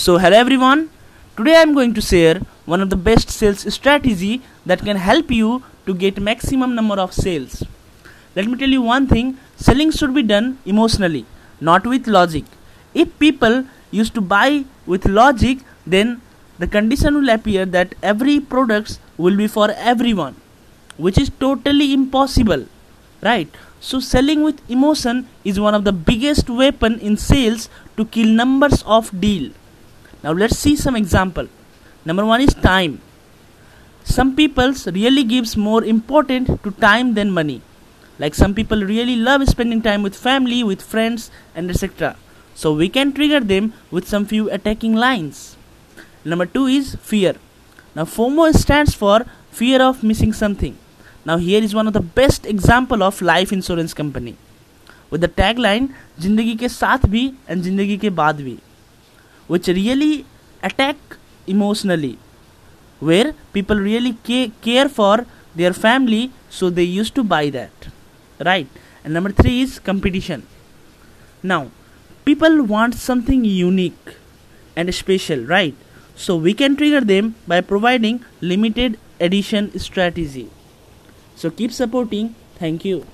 So hello everyone. Today I am going to share one of the best sales strategy that can help you to get maximum number of sales. Let me tell you one thing, selling should be done emotionally, not with logic. If people used to buy with logic, then the condition will appear that every products will be for everyone, which is totally impossible. Right? So selling with emotion is one of the biggest weapon in sales to kill numbers of deal now let's see some example. Number one is time. Some people really gives more important to time than money. Like some people really love spending time with family, with friends, and etc. So we can trigger them with some few attacking lines. Number two is fear. Now FOMO stands for fear of missing something. Now here is one of the best example of life insurance company with the tagline जिंदगी के साथ भी and जिंदगी के बाद भी which really attack emotionally where people really ca- care for their family so they used to buy that right? And number 3 is competition. Now people want something unique and special right? So we can trigger them by providing limited edition strategy. So keep supporting. Thank you